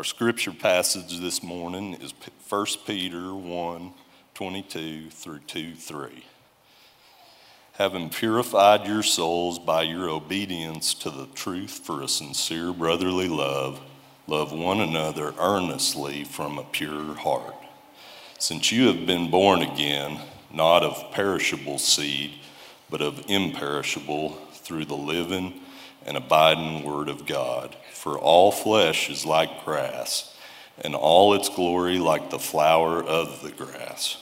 Our scripture passage this morning is 1 Peter 1 22 through 2 3. Having purified your souls by your obedience to the truth for a sincere brotherly love, love one another earnestly from a pure heart. Since you have been born again, not of perishable seed, but of imperishable, through the living and abiding Word of God. For all flesh is like grass, and all its glory like the flower of the grass.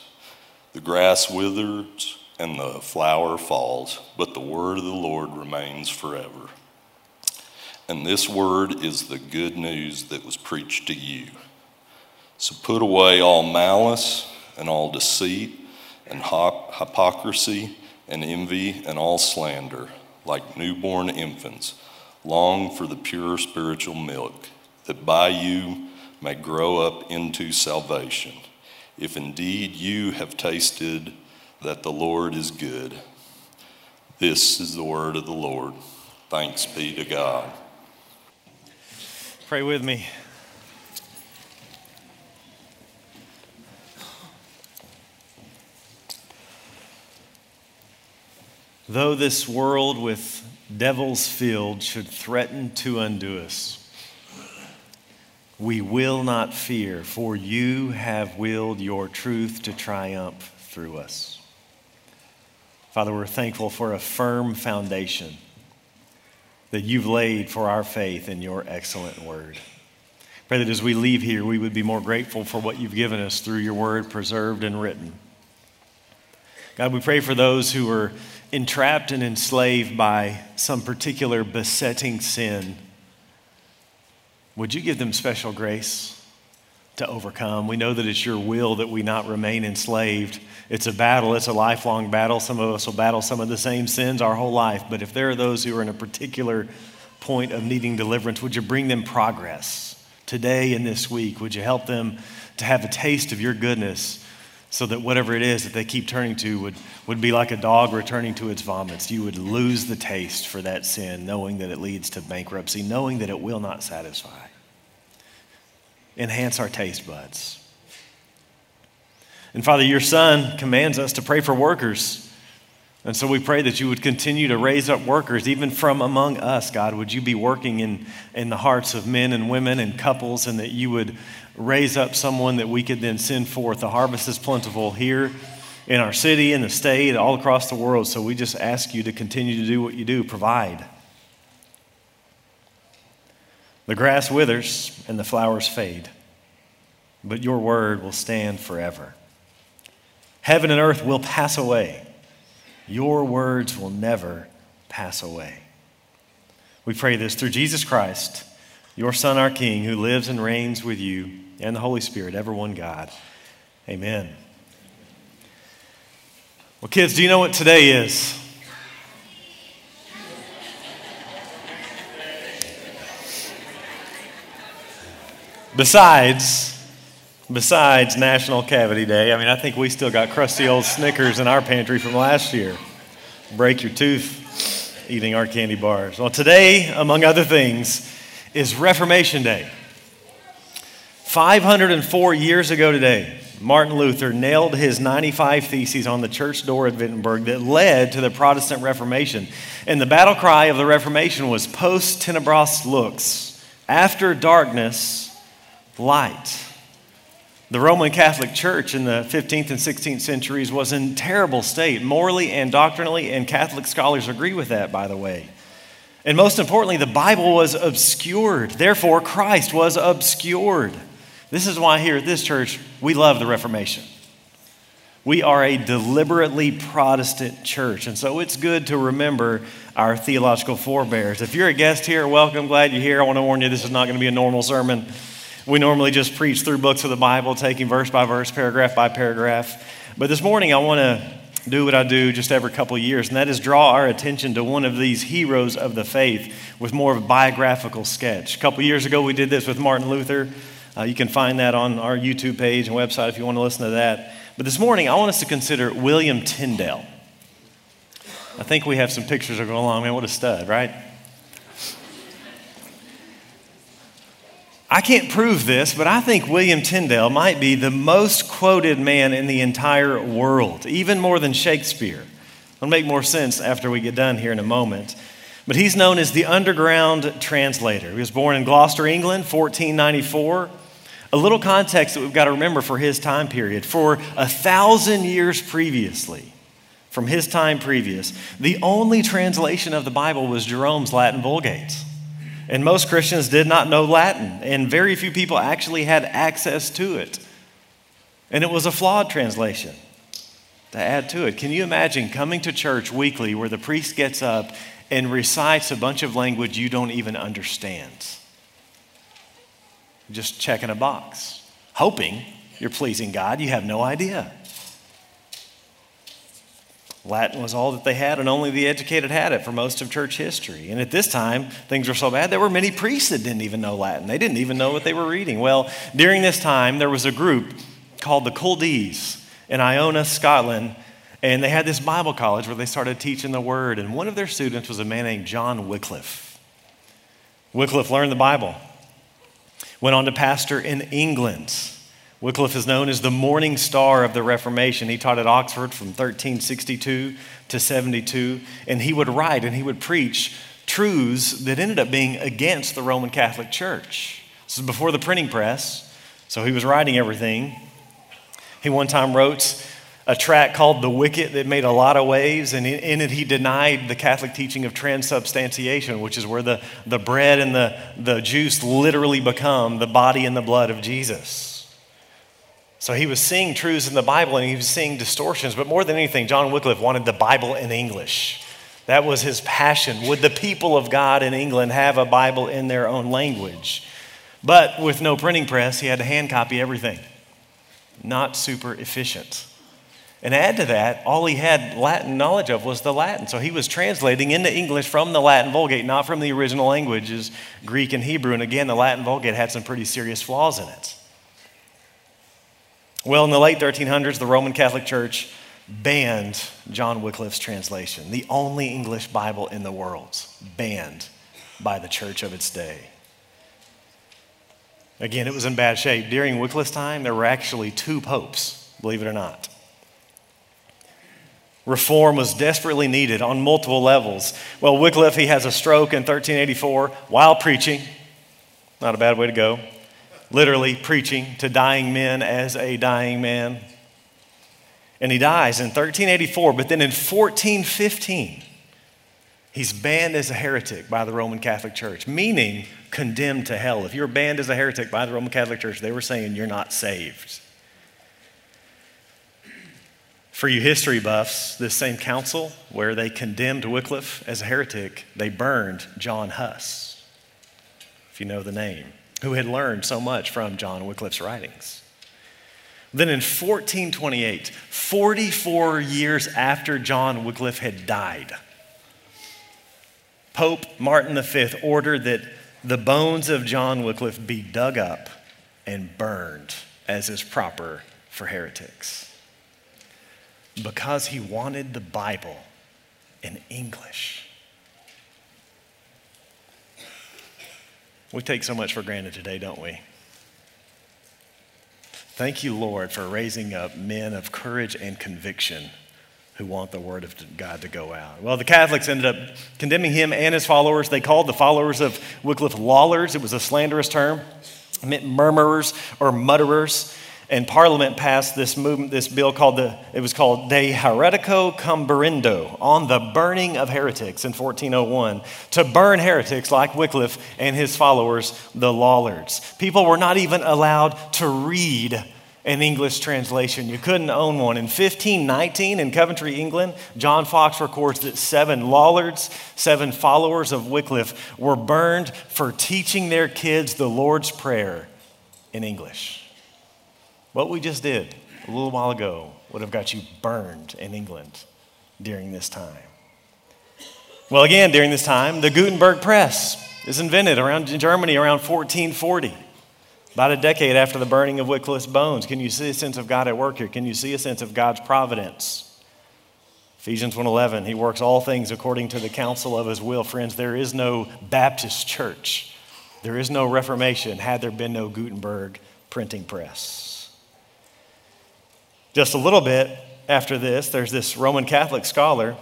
The grass withers and the flower falls, but the word of the Lord remains forever. And this word is the good news that was preached to you. So put away all malice and all deceit and hypocrisy and envy and all slander, like newborn infants long for the pure spiritual milk, that by you may grow up into salvation, if indeed you have tasted that the Lord is good. This is the word of the Lord. Thanks be to God. Pray with me. Though this world with devil's filled should threaten to undo us, we will not fear, for you have willed your truth to triumph through us. Father, we're thankful for a firm foundation that you've laid for our faith in your excellent word. Pray that as we leave here, we would be more grateful for what you've given us through your word preserved and written. God, we pray for those who are entrapped and enslaved by some particular besetting sin, would you give them special grace to overcome? We know that it's your will that we not remain enslaved. It's a battle, it's a lifelong battle. Some of us will battle some of the same sins our whole life, but if there are those who are in a particular point of needing deliverance, would you bring them progress today and this week? Would you help them to have a taste of your goodness? So that whatever it is that they keep turning to would, would be like a dog returning to its vomits. You would lose the taste for that sin, knowing that it leads to bankruptcy, knowing that it will not satisfy. Enhance our taste buds. And Father, your Son commands us to pray for workers. And so we pray that you would continue to raise up workers, even from among us, God. Would you be working in, in the hearts of men and women and couples, and that you would raise up someone that we could then send forth. The harvest is plentiful here in our city, in the state, all across the world. So we just ask you to continue to do what you do, provide. The grass withers and the flowers fade, but your word will stand forever. Heaven and earth will pass away, your words will never pass away. We pray this through Jesus Christ, your Son, our King, who lives and reigns with you and the Holy Spirit, ever one God. Amen. Well, kids, do you know what today is? Besides, besides National Cavity Day, I mean, I think we still got crusty old Snickers in our pantry from last year. Break your tooth eating our candy bars. Well, today, among other things, is Reformation Day. 504 years ago today, Martin Luther nailed his 95 Theses on the church door at Wittenberg that led to the Protestant Reformation. And the battle cry of the Reformation was post tenebras lux, after darkness, light. The Roman Catholic Church in the 15th and 16th centuries was in terrible state, morally and doctrinally, and Catholic scholars agree with that, by the way. And most importantly, the Bible was obscured. Therefore, Christ was obscured. This is why here at this church, we love the Reformation. We are a deliberately Protestant church, and so it's good to remember our theological forebears. If you're a guest here, welcome, glad you're here. I want to warn you, this is not going to be a normal sermon. We normally just preach through books of the Bible, taking verse by verse, paragraph by paragraph. But this morning, I want to do what I do just every couple of years, and that is draw our attention to one of these heroes of the faith with more of a biographical sketch. A couple years ago, we did this with Martin Luther. Uh, you can find that on our YouTube page and website if you want to listen to that. But this morning, I want us to consider William Tyndale. I think we have some pictures that go along. Man, what a stud, right? I can't prove this, but I think William Tyndale might be the most quoted man in the entire world, even more than Shakespeare. It'll make more sense after we get done here in a moment. But he's known as the underground translator. He was born in Gloucester, England, 1494. A little context that we've got to remember for his time period. For a thousand years previously, from his time previous, the only translation of the Bible was Jerome's Latin Vulgate. And most Christians did not know Latin, and very few people actually had access to it. And it was a flawed translation to add to it. Can you imagine coming to church weekly where the priest gets up and recites a bunch of language you don't even understand? Just checking a box, hoping you're pleasing God, you have no idea. Latin was all that they had, and only the educated had it for most of church history. And at this time, things were so bad, there were many priests that didn't even know Latin. They didn't even know what they were reading. Well, during this time, there was a group called the Culdees in Iona, Scotland, and they had this Bible college where they started teaching the Word. And one of their students was a man named John Wycliffe. Wycliffe learned the Bible, went on to pastor in England Wycliffe is known as the morning star of the Reformation. He taught at Oxford from 1362 to 72, and he would write and he would preach truths that ended up being against the Roman Catholic Church. This is before the printing press, so he was writing everything. He one time wrote a tract called The Wicket that made a lot of waves, and in it he denied the Catholic teaching of transubstantiation, which is where the, the bread and the, the juice literally become the body and the blood of Jesus. So he was seeing truths in the Bible and he was seeing distortions, but more than anything, John Wycliffe wanted the Bible in English. That was his passion. Would the people of God in England have a Bible in their own language? But with no printing press, he had to hand copy everything. Not super efficient. And add to that, all he had Latin knowledge of was the Latin. So he was translating into English from the Latin Vulgate, not from the original languages, Greek and Hebrew. And again, the Latin Vulgate had some pretty serious flaws in it. Well, in the late 1300s, the Roman Catholic Church banned John Wycliffe's translation, the only English Bible in the world, banned by the church of its day. Again, it was in bad shape. During Wycliffe's time, there were actually two popes, believe it or not. Reform was desperately needed on multiple levels. Well, Wycliffe, he has a stroke in 1384 while preaching. Not a bad way to go literally preaching to dying men as a dying man. And he dies in 1384, but then in 1415, he's banned as a heretic by the Roman Catholic Church, meaning condemned to hell. If you're banned as a heretic by the Roman Catholic Church, they were saying you're not saved. For you history buffs, this same council where they condemned Wycliffe as a heretic, they burned John Huss, if you know the name who had learned so much from John Wycliffe's writings. Then in 1428, 44 years after John Wycliffe had died, Pope Martin V ordered that the bones of John Wycliffe be dug up and burned as is proper for heretics because he wanted the Bible in English. We take so much for granted today, don't we? Thank you, Lord, for raising up men of courage and conviction who want the word of God to go out. Well, the Catholics ended up condemning him and his followers. They called the followers of Wycliffe Lollards. It was a slanderous term. It meant murmurers or mutterers and Parliament passed this movement, this bill called the, it was called De Heretico Comburendo, on the burning of heretics in 1401, to burn heretics like Wycliffe and his followers, the Lollards. People were not even allowed to read an English translation. You couldn't own one. In 1519, in Coventry, England, John Foxe records that seven Lollards, seven followers of Wycliffe, were burned for teaching their kids the Lord's Prayer in English. What we just did a little while ago would have got you burned in England during this time. Well, again, during this time, the Gutenberg press is invented around Germany around 1440. About a decade after the burning of Wycliffe's bones. Can you see a sense of God at work here? Can you see a sense of God's providence? Ephesians 1:11, he works all things according to the counsel of his will. Friends, there is no Baptist church There is no Reformation had there been no Gutenberg printing press. Just a little bit after this, there's this Roman Catholic scholar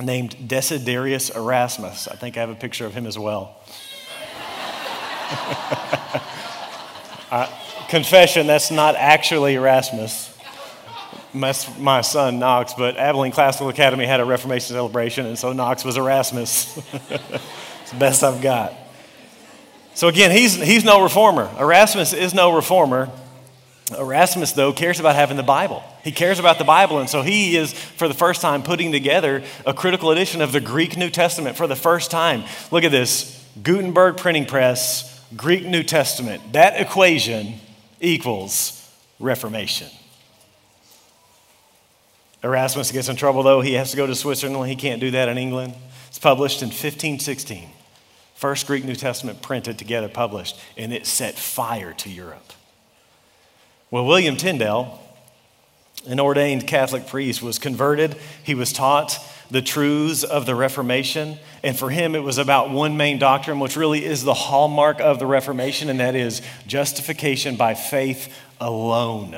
named Desiderius Erasmus. I think I have a picture of him as well. uh, confession, that's not actually Erasmus. My, my son Knox, but Abilene Classical Academy had a Reformation celebration, and so Knox was Erasmus. it's the best I've got. So again, he's, he's no reformer. Erasmus is no reformer. Erasmus, though, cares about having the Bible. He cares about the Bible, and so he is, for the first time, putting together a critical edition of the Greek New Testament for the first time. Look at this Gutenberg printing press, Greek New Testament. That equation equals Reformation. Erasmus gets in trouble, though. He has to go to Switzerland. He can't do that in England. It's published in 1516. First Greek New Testament printed together, published, and it set fire to Europe. Well, William Tyndale, an ordained Catholic priest, was converted. He was taught the truths of the Reformation. And for him, it was about one main doctrine, which really is the hallmark of the Reformation, and that is justification by faith alone.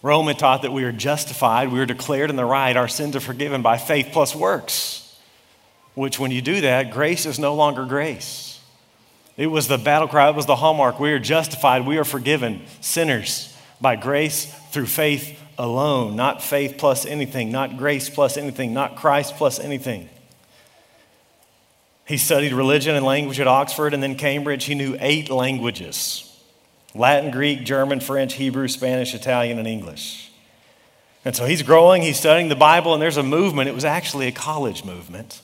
Rome had taught that we are justified, we are declared in the right, our sins are forgiven by faith plus works. Which, when you do that, grace is no longer grace. It was the battle cry, it was the hallmark. We are justified, we are forgiven, sinners by grace through faith alone, not faith plus anything, not grace plus anything, not Christ plus anything. He studied religion and language at Oxford and then Cambridge. He knew eight languages Latin, Greek, German, French, Hebrew, Spanish, Italian, and English. And so he's growing, he's studying the Bible, and there's a movement. It was actually a college movement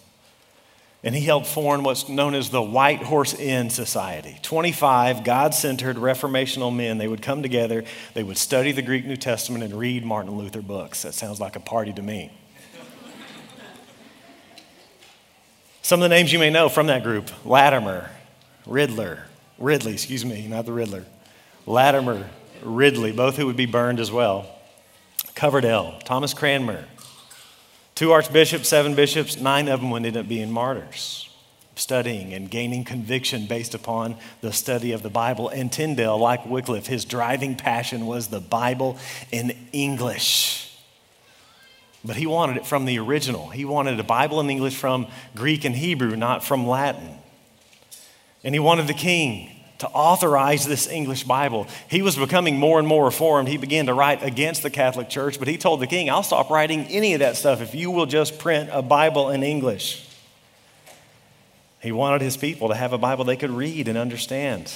and he helped form what's known as the White Horse Inn Society. 25 God centered reformational men. They would come together, they would study the Greek New Testament and read Martin Luther books. That sounds like a party to me. Some of the names you may know from that group Latimer, Riddler, Ridley, excuse me, not the Riddler. Latimer, Ridley, both who would be burned as well. Coverdale, Thomas Cranmer, Two archbishops, seven bishops, nine of them would end up being martyrs, studying and gaining conviction based upon the study of the Bible. And Tyndale, like Wycliffe, his driving passion was the Bible in English. But he wanted it from the original. He wanted a Bible in English from Greek and Hebrew, not from Latin. And he wanted the king to authorize this English Bible. He was becoming more and more reformed. He began to write against the Catholic Church, but he told the king, I'll stop writing any of that stuff if you will just print a Bible in English. He wanted his people to have a Bible they could read and understand.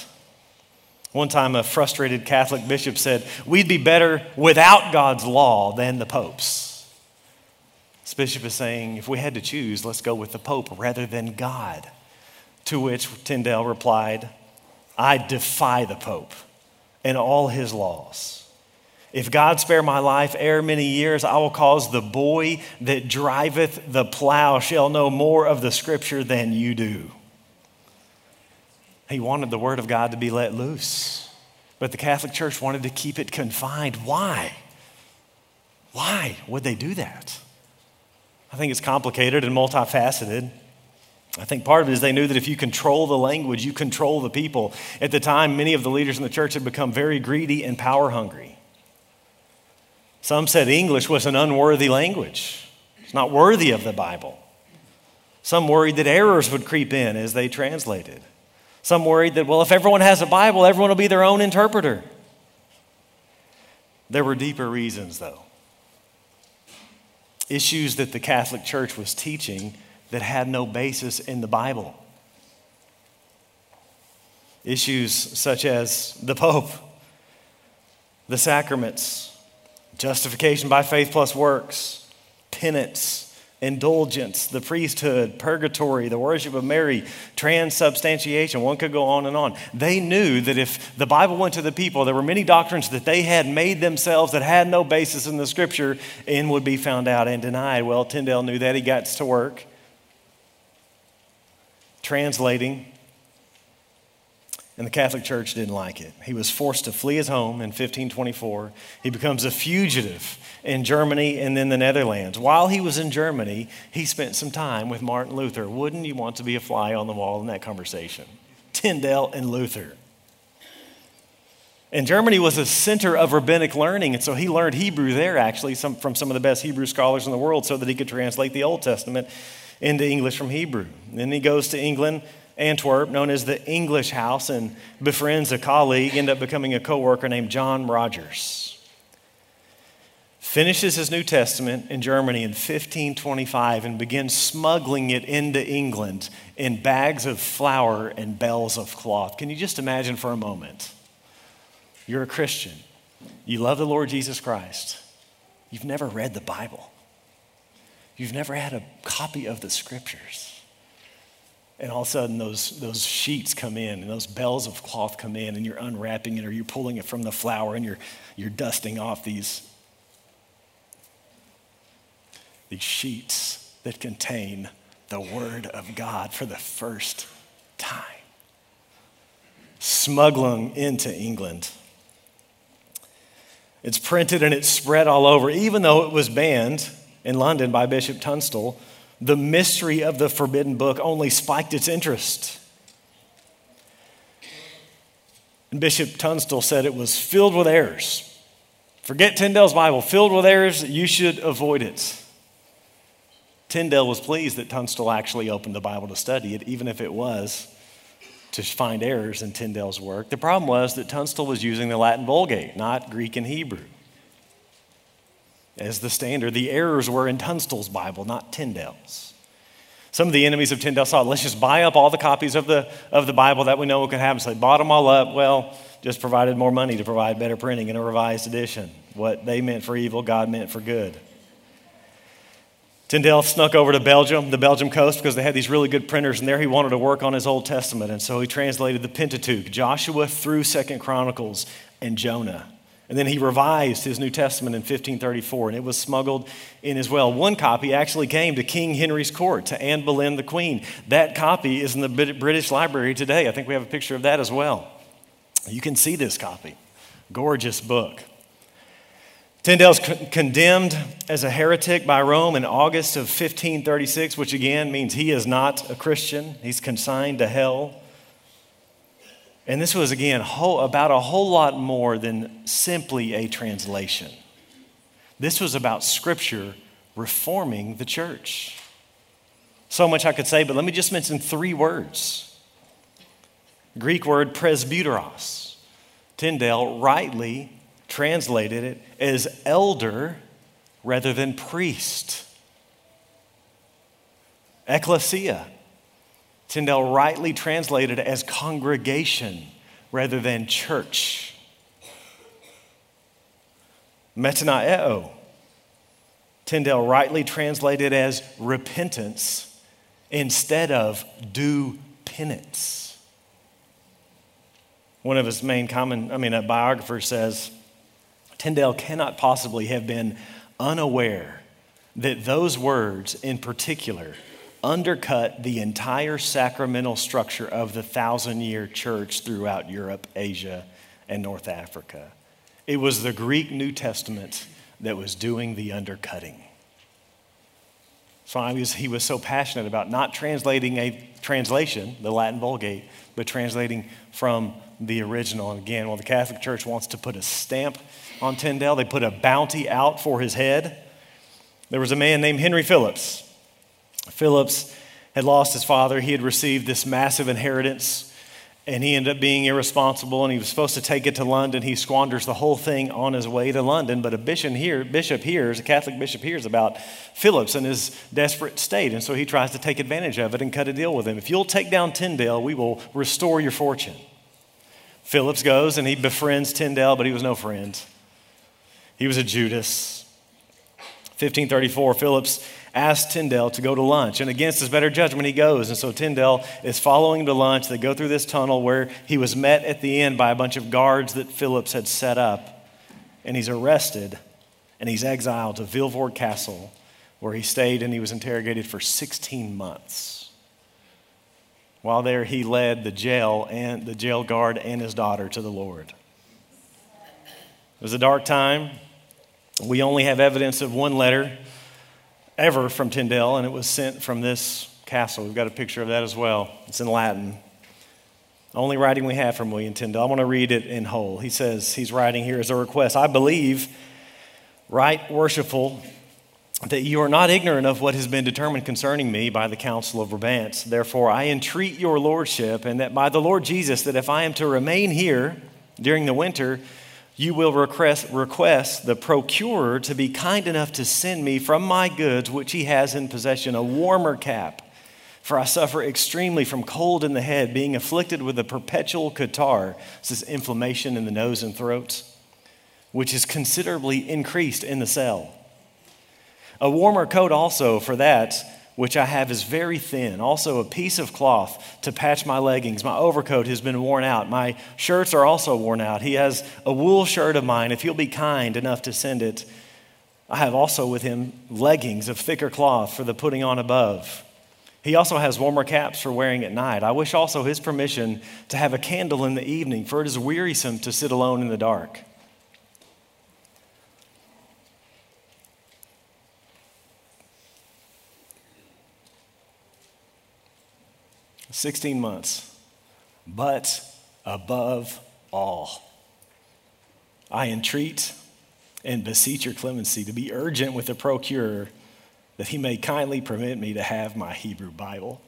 One time, a frustrated Catholic bishop said, We'd be better without God's law than the popes. This bishop is saying, If we had to choose, let's go with the pope rather than God. To which Tyndale replied, I defy the Pope and all his laws. If God spare my life ere many years, I will cause the boy that driveth the plow shall know more of the scripture than you do. He wanted the word of God to be let loose, but the Catholic Church wanted to keep it confined. Why? Why would they do that? I think it's complicated and multifaceted. I think part of it is they knew that if you control the language, you control the people. At the time, many of the leaders in the church had become very greedy and power hungry. Some said English was an unworthy language, it's not worthy of the Bible. Some worried that errors would creep in as they translated. Some worried that, well, if everyone has a Bible, everyone will be their own interpreter. There were deeper reasons, though. Issues that the Catholic Church was teaching that had no basis in the Bible. Issues such as the Pope, the sacraments, justification by faith plus works, penance, indulgence, the priesthood, purgatory, the worship of Mary, transubstantiation. One could go on and on. They knew that if the Bible went to the people, there were many doctrines that they had made themselves that had no basis in the scripture and would be found out and denied. Well, Tyndale knew that. He got to work translating, and the Catholic Church didn't like it. He was forced to flee his home in 1524. He becomes a fugitive in Germany and then the Netherlands. While he was in Germany, he spent some time with Martin Luther. Wouldn't you want to be a fly on the wall in that conversation? Tyndale and Luther. And Germany was a center of rabbinic learning, and so he learned Hebrew there, actually, some, from some of the best Hebrew scholars in the world, so that he could translate the Old Testament into English from Hebrew. Then he goes to England, Antwerp, known as the English House, and befriends a colleague, end up becoming a co worker named John Rogers. Finishes his New Testament in Germany in 1525 and begins smuggling it into England in bags of flour and bells of cloth. Can you just imagine for a moment? You're a Christian. You love the Lord Jesus Christ. You've never read the Bible. You've never had a copy of the scriptures. And all of a sudden, those, those sheets come in and those bells of cloth come in, and you're unwrapping it or you're pulling it from the flour and you're, you're dusting off these, these sheets that contain the Word of God for the first time. Smuggling into England. It's printed and it's spread all over. Even though it was banned in London by Bishop Tunstall, the mystery of the forbidden book only spiked its interest. And Bishop Tunstall said it was filled with errors. Forget Tyndale's Bible, filled with errors, you should avoid it. Tyndale was pleased that Tunstall actually opened the Bible to study it, even if it was to find errors in Tyndale's work. The problem was that Tunstall was using the Latin Vulgate, not Greek and Hebrew. As the standard, the errors were in Tunstall's Bible, not Tyndale's. Some of the enemies of Tyndale saw, let's just buy up all the copies of the, of the Bible that we know what could happen. So they bought them all up. Well, just provided more money to provide better printing in a revised edition. What they meant for evil, God meant for good. Tyndale snuck over to Belgium, the Belgium coast, because they had these really good printers, and there he wanted to work on his Old Testament. And so he translated the Pentateuch, Joshua through Second Chronicles, and Jonah. And then he revised his New Testament in 1534, and it was smuggled in as well. One copy actually came to King Henry's court, to Anne Boleyn the Queen. That copy is in the British Library today. I think we have a picture of that as well. You can see this copy. Gorgeous book. Tyndale's con- condemned as a heretic by Rome in August of 1536, which again means he is not a Christian. He's consigned to hell. And this was, again, whole, about a whole lot more than simply a translation. This was about Scripture reforming the church. So much I could say, but let me just mention three words Greek word presbyteros. Tyndale rightly translated it as elder rather than priest. Ecclesia. Tyndale rightly translated as congregation rather than church. Metanoeo. Tyndale rightly translated as repentance instead of do penance. One of his main common, I mean, a biographer says, Tyndale cannot possibly have been unaware that those words in particular undercut the entire sacramental structure of the thousand year church throughout Europe, Asia, and North Africa. It was the Greek New Testament that was doing the undercutting. So was, he was so passionate about not translating a translation, the Latin Vulgate, but translating from the original. And again, well, the Catholic Church wants to put a stamp on Tyndale. They put a bounty out for his head. There was a man named Henry Phillips. Phillips had lost his father. He had received this massive inheritance and he ended up being irresponsible and he was supposed to take it to London. He squanders the whole thing on his way to London. But a bishop, here, bishop hears, a Catholic bishop hears about Phillips and his desperate state. And so he tries to take advantage of it and cut a deal with him. If you'll take down Tyndale, we will restore your fortune. Phillips goes and he befriends Tyndale, but he was no friend. He was a Judas. 1534, Phillips asked Tyndale to go to lunch, and against his better judgment, he goes. And so Tyndale is following him to lunch. They go through this tunnel where he was met at the end by a bunch of guards that Phillips had set up, and he's arrested and he's exiled to Vilvoorde Castle, where he stayed and he was interrogated for 16 months. While there, he led the jail and the jail guard and his daughter to the Lord. It was a dark time. We only have evidence of one letter ever from Tyndale, and it was sent from this castle. We've got a picture of that as well. It's in Latin. Only writing we have from William Tyndale. I want to read it in whole. He says, he's writing here as a request I believe, right worshipful, that you are not ignorant of what has been determined concerning me by the Council of Brabant. Therefore, I entreat your lordship, and that by the Lord Jesus, that if I am to remain here during the winter, you will request, request the procurer to be kind enough to send me from my goods, which he has in possession, a warmer cap for I suffer extremely from cold in the head, being afflicted with a perpetual catarrh. This is inflammation in the nose and throat, which is considerably increased in the cell. A warmer coat also for that which I have is very thin. Also, a piece of cloth to patch my leggings. My overcoat has been worn out. My shirts are also worn out. He has a wool shirt of mine, if he'll be kind enough to send it. I have also with him leggings of thicker cloth for the putting on above. He also has warmer caps for wearing at night. I wish also his permission to have a candle in the evening, for it is wearisome to sit alone in the dark. Sixteen months, but above all, I entreat and beseech your clemency to be urgent with the procurer that he may kindly permit me to have my Hebrew Bible.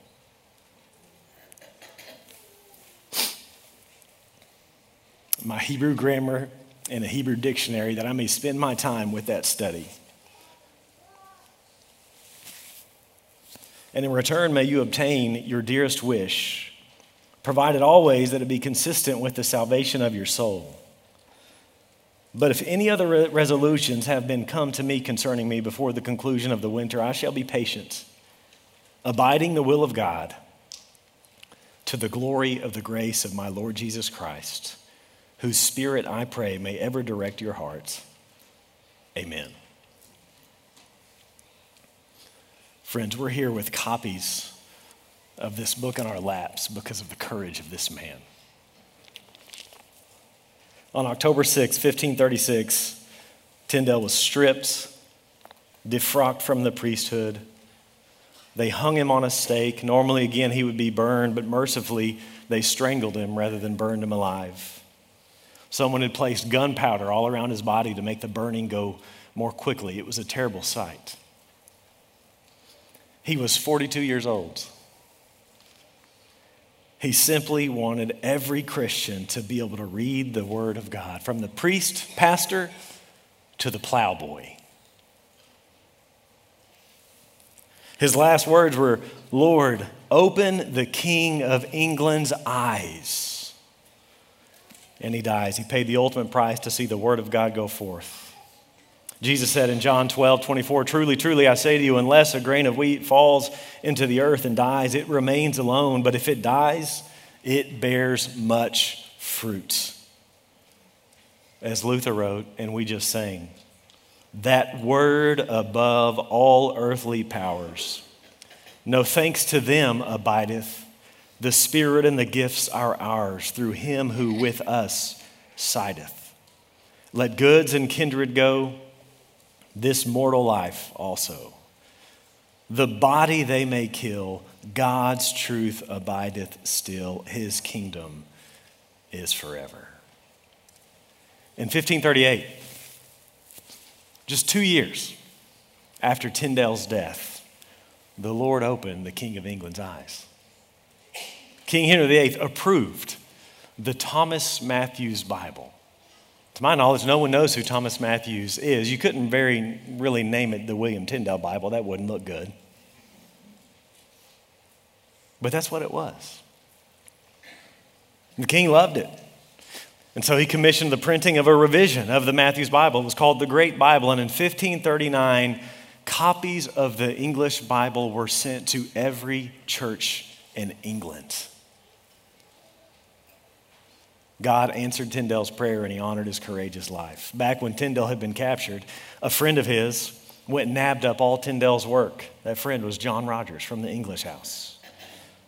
My Hebrew grammar and a Hebrew dictionary that I may spend my time with that study. And in return, may you obtain your dearest wish, provided always that it be consistent with the salvation of your soul. But if any other re- resolutions have been come to me concerning me before the conclusion of the winter, I shall be patient, abiding the will of God, to the glory of the grace of my Lord Jesus Christ, whose spirit I pray may ever direct your hearts. Amen. Friends, we're here with copies of this book in our laps because of the courage of this man. On October 6, 1536, Tyndale was stripped, defrocked from the priesthood. They hung him on a stake. Normally, again, he would be burned, but mercifully, they strangled him rather than burned him alive. Someone had placed gunpowder all around his body to make the burning go more quickly. It was a terrible sight. He was 42 years old. He simply wanted every Christian to be able to read the Word of God, from the priest, pastor, to the plowboy. His last words were, Lord, open the King of England's eyes. And he dies. He paid the ultimate price to see the Word of God go forth. Jesus said in John 12, 24, Truly, truly, I say to you, unless a grain of wheat falls into the earth and dies, it remains alone. But if it dies, it bears much fruit. As Luther wrote, and we just sang, that word above all earthly powers. No thanks to them abideth. The Spirit and the gifts are ours through him who with us sideth. Let goods and kindred go this mortal life also. The body they may kill, God's truth abideth still. His kingdom is forever. In 1538, just two years after Tyndale's death, the Lord opened the King of England's eyes. King Henry VIII approved the Thomas Matthews Bible to my knowledge, no one knows who Thomas Matthews is. You couldn't very really name it the William Tyndale Bible, that wouldn't look good. But that's what it was. The king loved it. And so he commissioned the printing of a revision of the Matthews Bible. It was called the Great Bible. And in 1539, copies of the English Bible were sent to every church in England. God answered Tyndale's prayer and he honored his courageous life. Back when Tyndale had been captured, a friend of his went and nabbed up all Tyndale's work. That friend was John Rogers from the English House.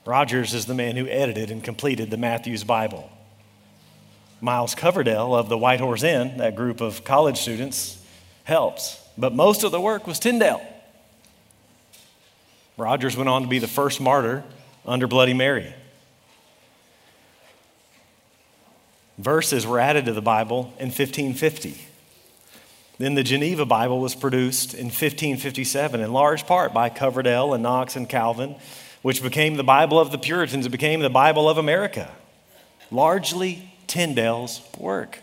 Rogers is the man who edited and completed the Matthews Bible. Miles Coverdale of the White Horse Inn, that group of college students, helps. But most of the work was Tyndale. Rogers went on to be the first martyr under Bloody Mary. Verses were added to the Bible in 1550. Then the Geneva Bible was produced in 1557, in large part by Coverdale and Knox and Calvin, which became the Bible of the Puritans. It became the Bible of America. Largely Tyndale's work.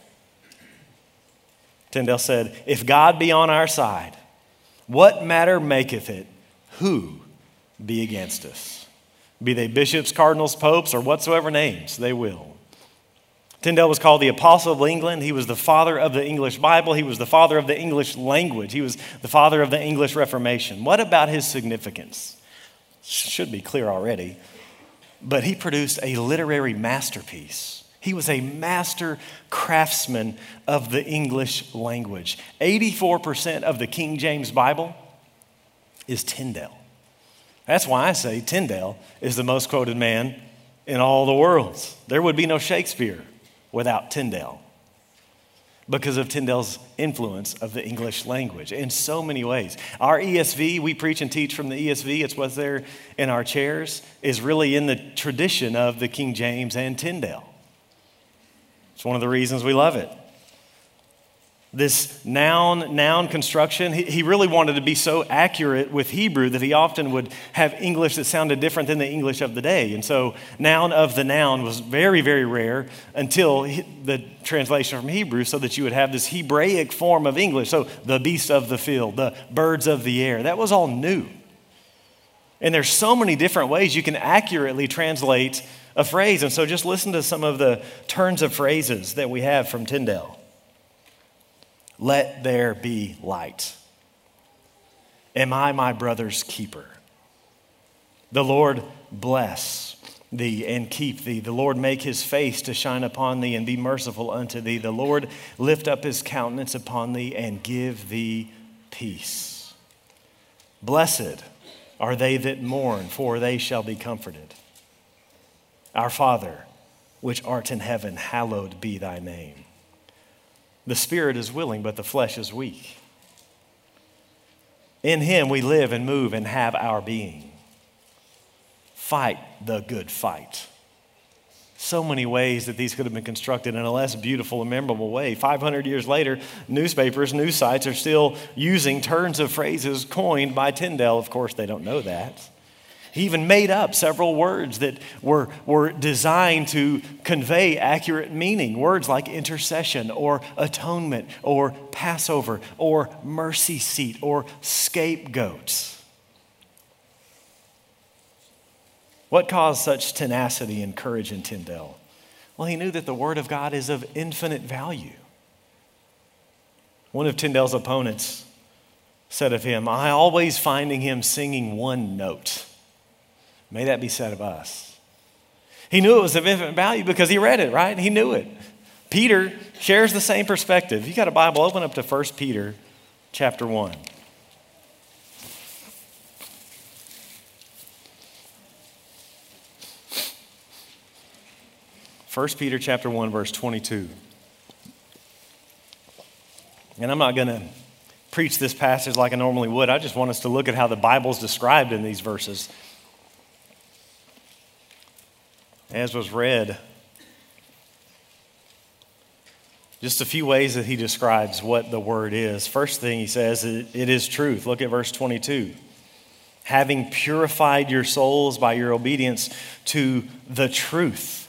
Tyndale said, If God be on our side, what matter maketh it who be against us? Be they bishops, cardinals, popes, or whatsoever names they will. Tyndale was called the Apostle of England. He was the father of the English Bible. He was the father of the English language. He was the father of the English Reformation. What about his significance? Should be clear already. But he produced a literary masterpiece. He was a master craftsman of the English language. 84% of the King James Bible is Tyndale. That's why I say Tyndale is the most quoted man in all the world. There would be no Shakespeare without Tyndale because of Tyndale's influence of the English language in so many ways. Our ESV, we preach and teach from the ESV, it's what's there in our chairs, is really in the tradition of the King James and Tyndale. It's one of the reasons we love it this noun noun construction. He, he, really wanted to be so accurate with hebrew that he often would have english that sounded different than the english of the day. And so noun of the noun was very very rare until he, the translation from hebrew so that you would have this hebraic form of english. So the beasts of the field the birds of the air that was all new. And there's so many different ways you can accurately translate a phrase. And so just listen to some of the turns of phrases that we have from tyndale let there be light. Am I my brother's keeper? The Lord bless thee and keep thee. The Lord make his face to shine upon thee and be merciful unto thee. The Lord lift up his countenance upon thee and give thee peace. Blessed are they that mourn, for they shall be comforted. Our Father, which art in heaven, hallowed be thy name. The spirit is willing, but the flesh is weak. In him we live and move and have our being. Fight the good fight. So many ways that these could have been constructed in a less beautiful and memorable way. 500 years later, newspapers, news sites are still using turns of phrases coined by Tyndale. Of course, they don't know that. He even made up several words that were, were designed to convey accurate meaning. Words like intercession or atonement or Passover or mercy seat or scapegoats. What caused such tenacity and courage in Tyndale? Well, he knew that the Word of God is of infinite value. One of Tyndale's opponents said of him, I always finding him singing one note. May that be said of us. He knew it was of infinite value because he read it, right? He knew it. Peter shares the same perspective. You got a Bible, open up to 1 Peter chapter 1. First Peter chapter 1 verse 22. And I'm not going to preach this passage like I normally would. I just want us to look at how the Bible's described in these verses as was read. Just a few ways that he describes what the word is. First thing he says, it is truth. Look at verse 22. Having purified your souls by your obedience to the truth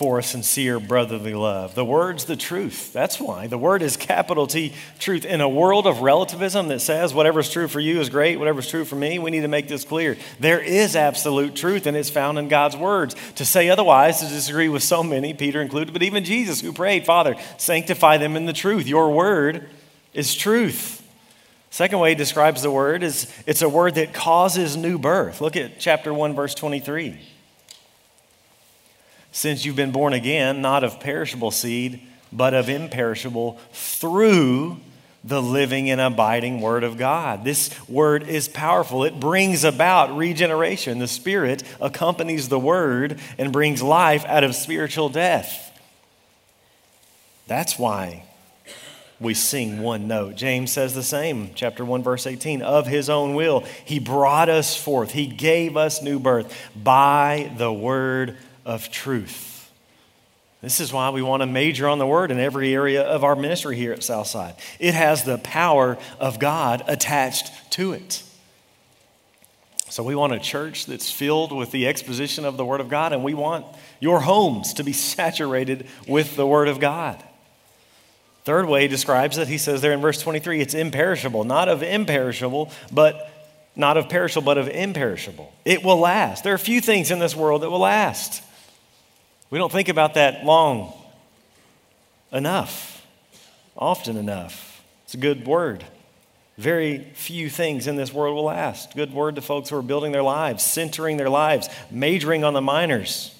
for a sincere brotherly love. The word's the truth. That's why. The word is capital T, truth. In a world of relativism that says whatever's true for you is great, whatever's true for me, we need to make this clear. There is absolute truth, and it's found in God's words. To say otherwise, to disagree with so many, Peter included, but even Jesus who prayed, Father, sanctify them in the truth. Your word is truth. Second way he describes the word is it's a word that causes new birth. Look at chapter 1, verse 23 since you've been born again, not of perishable seed, but of imperishable, through the living and abiding Word of God. This Word is powerful. It brings about regeneration. The Spirit accompanies the Word and brings life out of spiritual death. That's why we sing one note. James says the same, chapter 1, verse 18. Of his own will, he brought us forth, he gave us new birth by the Word of truth. This is why we want to major on the word in every area of our ministry here at Southside. It has the power of God attached to it. So we want a church that's filled with the exposition of the word of God, and we want your homes to be saturated with the word of God. Third way describes it, he says there in verse 23, it's imperishable, not of imperishable, but not of perishable, but of imperishable. It will last. There are few things in this world that will last. We don't think about that long enough, often enough. It's a good word. Very few things in this world will last. Good word to folks who are building their lives, centering their lives, majoring on the minors,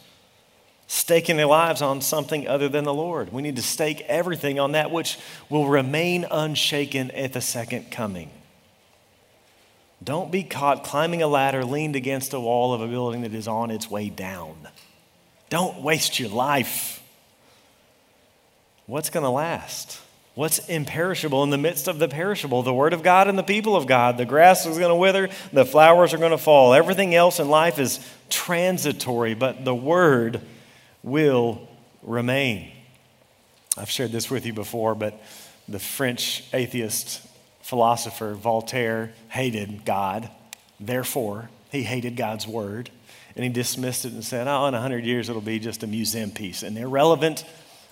staking their lives on something other than the Lord. We need to stake everything on that which will remain unshaken at the second coming. Don't be caught climbing a ladder leaned against a wall of a building that is on its way down. Don't waste your life. What's going to last? What's imperishable in the midst of the perishable? The Word of God and the people of God. The grass is going to wither, the flowers are going to fall. Everything else in life is transitory, but the Word will remain. I've shared this with you before, but the French atheist philosopher Voltaire hated God. Therefore, he hated God's Word. And he dismissed it and said, oh, in 100 years it'll be just a museum piece, an irrelevant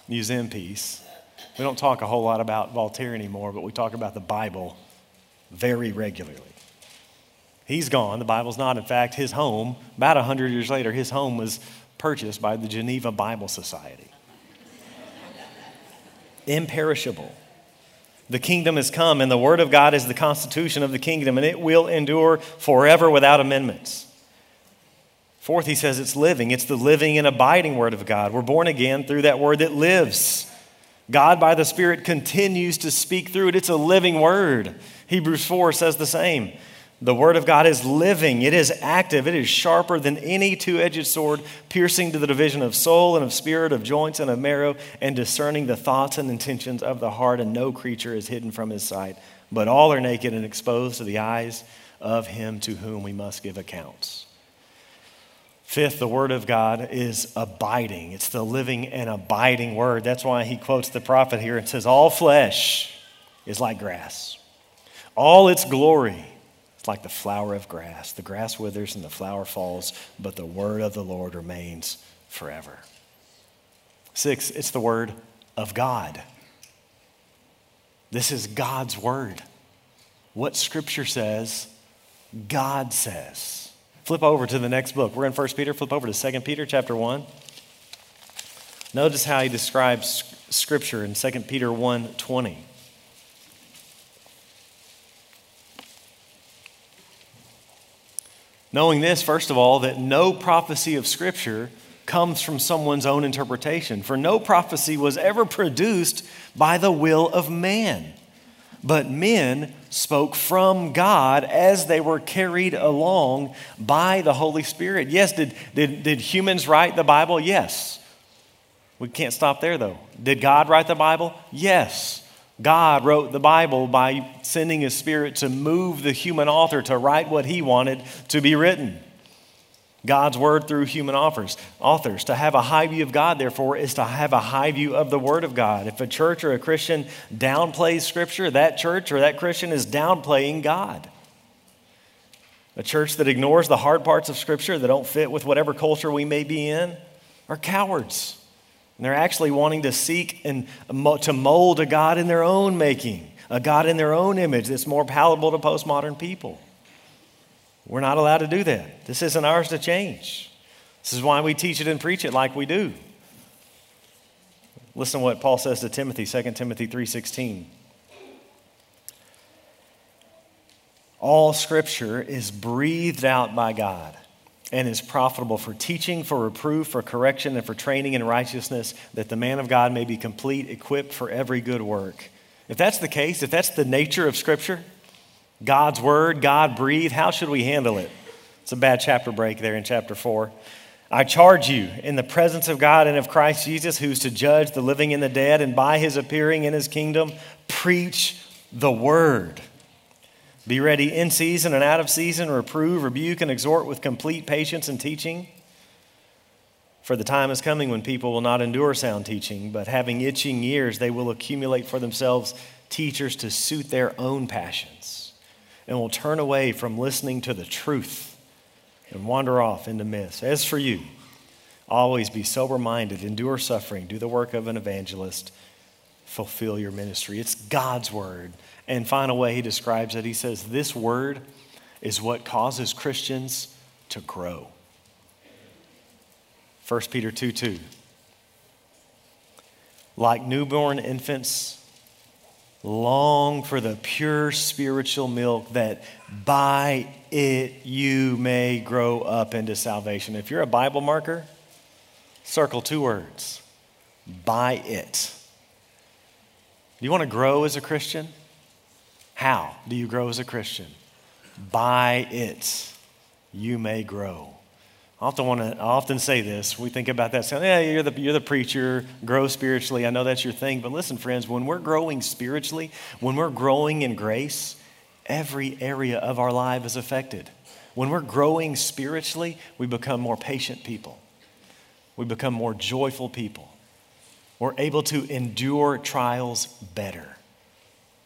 museum piece. We don't talk a whole lot about Voltaire anymore, but we talk about the Bible very regularly. He's gone. The Bible's not. In fact, his home, about 100 years later, his home was purchased by the Geneva Bible Society. Imperishable. The kingdom has come, and the word of God is the constitution of the kingdom, and it will endure forever without amendments. Fourth, he says it's living. It's the living and abiding word of God. We're born again through that word that lives. God, by the Spirit, continues to speak through it. It's a living word. Hebrews 4 says the same. The word of God is living, it is active, it is sharper than any two edged sword, piercing to the division of soul and of spirit, of joints and of marrow, and discerning the thoughts and intentions of the heart. And no creature is hidden from his sight, but all are naked and exposed to the eyes of him to whom we must give accounts. Fifth, the Word of God is abiding. It's the living and abiding Word. That's why he quotes the prophet here and says, All flesh is like grass, all its glory is like the flower of grass. The grass withers and the flower falls, but the Word of the Lord remains forever. Six, it's the Word of God. This is God's Word. What Scripture says, God says. Flip over to the next book. We're in 1 Peter. Flip over to 2 Peter chapter 1. Notice how he describes scripture in 2 Peter 1 20. Knowing this, first of all, that no prophecy of Scripture comes from someone's own interpretation, for no prophecy was ever produced by the will of man, but men spoke from God as they were carried along by the Holy Spirit. Yes, did, did, did humans write the Bible? Yes. We can't stop there though. Did God write the Bible? Yes. God wrote the Bible by sending His Spirit to move the human author to write what He wanted to be written. God's word through human authors. Authors. To have a high view of God, therefore, is to have a high view of the word of God. If a church or a Christian downplays scripture, that church or that Christian is downplaying God. A church that ignores the hard parts of scripture that don't fit with whatever culture we may be in are cowards. And they're actually wanting to seek and to mold a God in their own making, a God in their own image that's more palatable to postmodern people. We're not allowed to do that. This isn't ours to change. This is why we teach it and preach it like we do. Listen to what Paul says to Timothy, 2 Timothy 3:16. All scripture is breathed out by God and is profitable for teaching, for reproof, for correction, and for training in righteousness, that the man of God may be complete, equipped for every good work. If that's the case, if that's the nature of scripture, God's word, God breathed. How should we handle it? It's a bad chapter break there in chapter 4. I charge you in the presence of God and of Christ Jesus, who's to judge the living and the dead, and by his appearing in his kingdom, preach the word. Be ready in season and out of season, reprove, rebuke, and exhort with complete patience and teaching. For the time is coming when people will not endure sound teaching, but having itching ears, they will accumulate for themselves teachers to suit their own passions, and will turn away from listening to the truth and wander off into myths. As for you, always be sober minded, endure suffering, do the work of an evangelist, fulfill your ministry. It's God's word. And final way he describes it, he says, This word is what causes Christians to grow. 1 Peter 2 2. Like newborn infants, long for the pure spiritual milk that by it you may grow up into salvation. If you're a Bible marker, circle two words by it. Do you want to grow as a Christian? How do you grow as a Christian? By it you may grow. I often want to. I often say this. We think about that. Saying, "Yeah, you're the you're the preacher. Grow spiritually. I know that's your thing." But listen, friends, when we're growing spiritually, when we're growing in grace, every area of our life is affected. When we're growing spiritually, we become more patient people. We become more joyful people. We're able to endure trials better.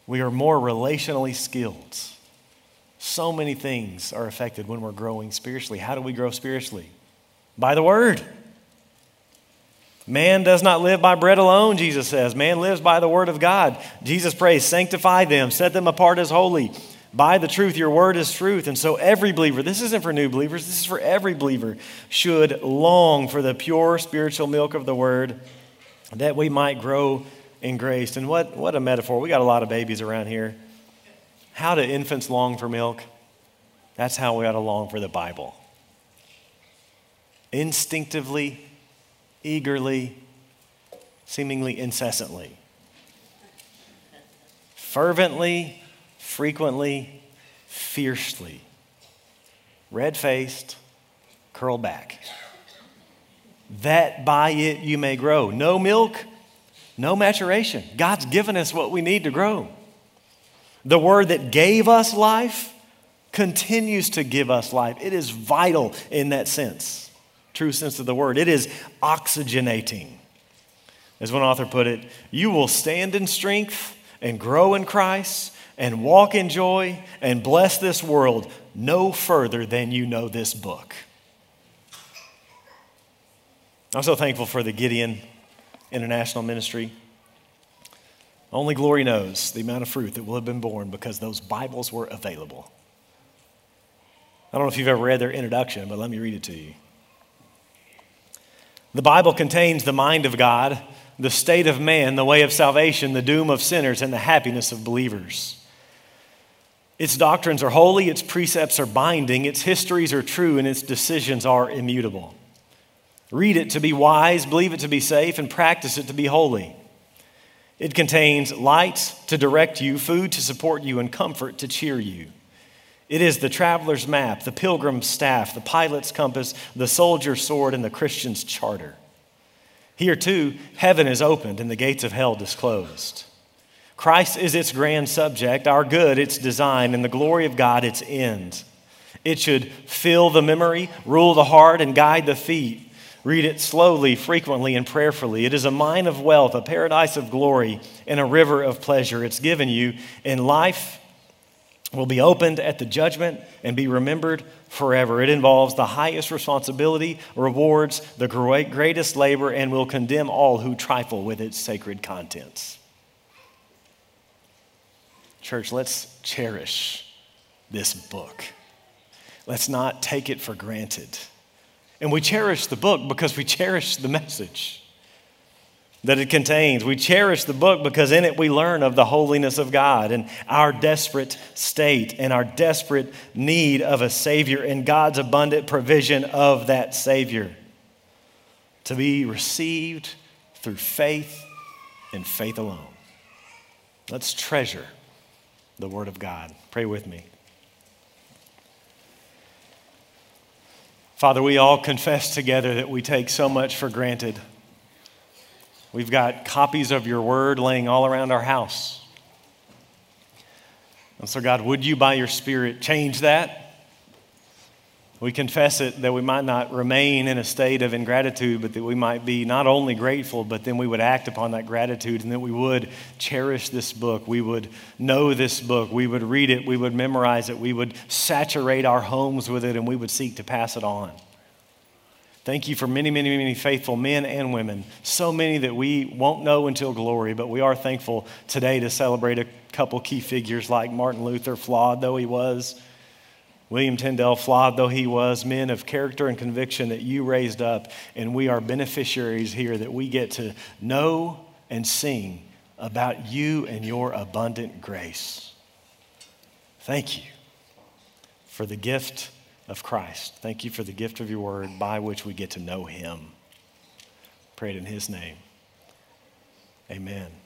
We are more relationally skilled. So many things are affected when we're growing spiritually. How do we grow spiritually? By the word. Man does not live by bread alone, Jesus says. Man lives by the word of God. Jesus prays, sanctify them, set them apart as holy. By the truth, your word is truth. And so every believer, this isn't for new believers, this is for every believer, should long for the pure spiritual milk of the word that we might grow in grace. And what, what a metaphor. We got a lot of babies around here. How do infants long for milk? That's how we ought to long for the Bible. Instinctively, eagerly, seemingly incessantly. Fervently, frequently, fiercely. Red faced, curled back. That by it you may grow. No milk, no maturation. God's given us what we need to grow. The word that gave us life continues to give us life. It is vital in that sense, true sense of the word. It is oxygenating. As one author put it, you will stand in strength and grow in Christ and walk in joy and bless this world no further than you know this book. I'm so thankful for the Gideon International Ministry. Only glory knows the amount of fruit that will have been borne because those Bibles were available. I don't know if you've ever read their introduction, but let me read it to you. The Bible contains the mind of God, the state of man, the way of salvation, the doom of sinners, and the happiness of believers. Its doctrines are holy, its precepts are binding, its histories are true, and its decisions are immutable. Read it to be wise, believe it to be safe, and practice it to be holy. It contains light to direct you, food to support you, and comfort to cheer you. It is the traveler's map, the pilgrim's staff, the pilot's compass, the soldier's sword, and the Christian's charter. Here, too, heaven is opened and the gates of hell disclosed. Christ is its grand subject, our good its design, and the glory of God its end. It should fill the memory, rule the heart, and guide the feet. Read it slowly, frequently, and prayerfully. It is a mine of wealth, a paradise of glory, and a river of pleasure. It's given you and life, will be opened at the judgment, and be remembered forever. It involves the highest responsibility, rewards the greatest labor, and will condemn all who trifle with its sacred contents. Church, let's cherish this book. Let's not take it for granted. And we cherish the book because we cherish the message that it contains. We cherish the book because in it we learn of the holiness of God and our desperate state and our desperate need of a Savior and God's abundant provision of that Savior to be received through faith and faith alone. Let's treasure the Word of God. Pray with me. Father, we all confess together that we take so much for granted. We've got copies of your word laying all around our house. And so, God, would you, by your Spirit, change that? We confess it that we might not remain in a state of ingratitude, but that we might be not only grateful, but then we would act upon that gratitude and that we would cherish this book. We would know this book. We would read it. We would memorize it. We would saturate our homes with it and we would seek to pass it on. Thank you for many, many, many faithful men and women. So many that we won't know until glory, but we are thankful today to celebrate a couple key figures like Martin Luther, flawed though he was. William Tyndale, flawed though he was, men of character and conviction that you raised up, and we are beneficiaries here that we get to know and sing about you and your abundant grace. Thank you for the gift of Christ. Thank you for the gift of your word by which we get to know him. Prayed in his name. Amen.